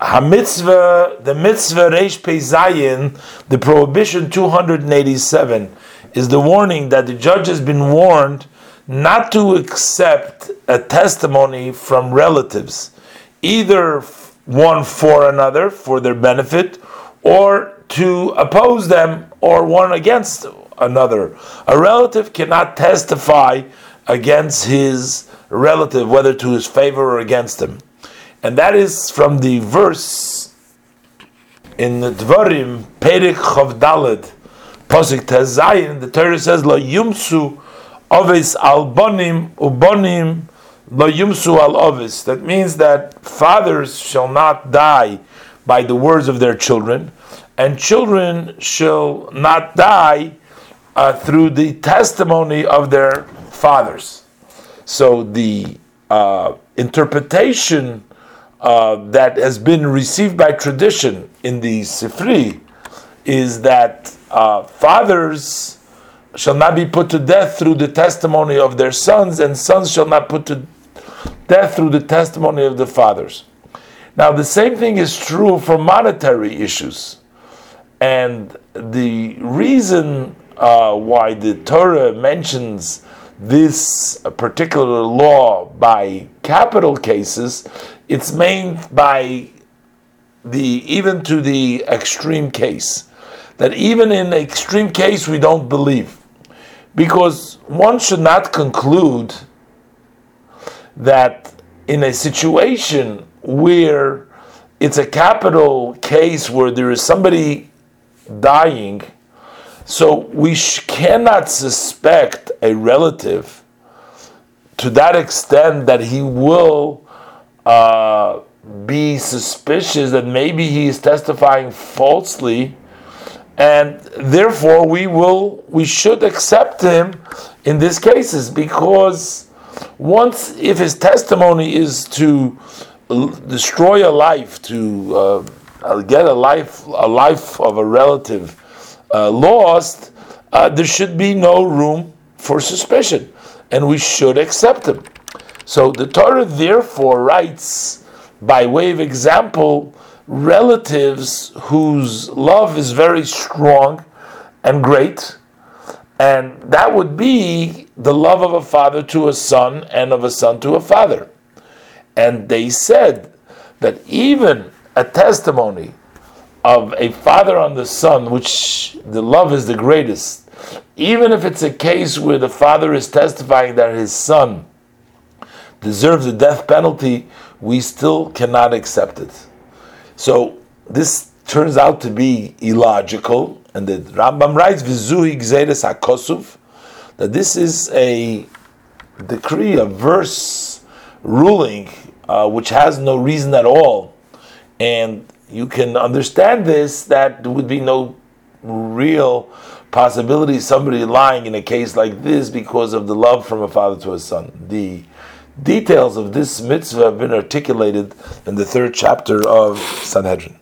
Hamitzvah, the mitzvah Reish Pei Zayin, the prohibition 287, is the warning that the judge has been warned not to accept a testimony from relatives, either one for another for their benefit, or to oppose them, or one against another. A relative cannot testify against his relative, whether to his favor or against him. And that is from the verse in the Dvarim, Perik Chavdalad, Posik Tezayin, the Torah says, Lo yumsu ovis al bonim ubonim lo yumsu al ovis. That means that fathers shall not die by the words of their children, and children shall not die uh, through the testimony of their fathers. So the uh, interpretation uh, that has been received by tradition in the Sifri is that uh, fathers shall not be put to death through the testimony of their sons, and sons shall not put to death through the testimony of the fathers. Now, the same thing is true for monetary issues. And the reason uh, why the Torah mentions this particular law by capital cases, it's made by the even to the extreme case. That even in extreme case we don't believe. Because one should not conclude that in a situation where it's a capital case where there is somebody dying so we sh- cannot suspect a relative to that extent that he will uh, be suspicious that maybe he is testifying falsely, and therefore we will we should accept him in these cases because once if his testimony is to destroy a life to uh, get a life a life of a relative uh, lost, uh, there should be no room for suspicion, and we should accept him. So the Torah therefore writes, by way of example, relatives whose love is very strong and great, and that would be the love of a father to a son and of a son to a father. And they said that even a testimony of a father on the son, which the love is the greatest, even if it's a case where the father is testifying that his son deserves the death penalty, we still cannot accept it. So this turns out to be illogical, and the Rambam writes, "Vizuhi gzeres hakosuv," that this is a decree, a verse ruling, uh, which has no reason at all, and you can understand this that there would be no real possibility somebody lying in a case like this because of the love from a father to a son. The details of this mitzvah have been articulated in the third chapter of Sanhedrin.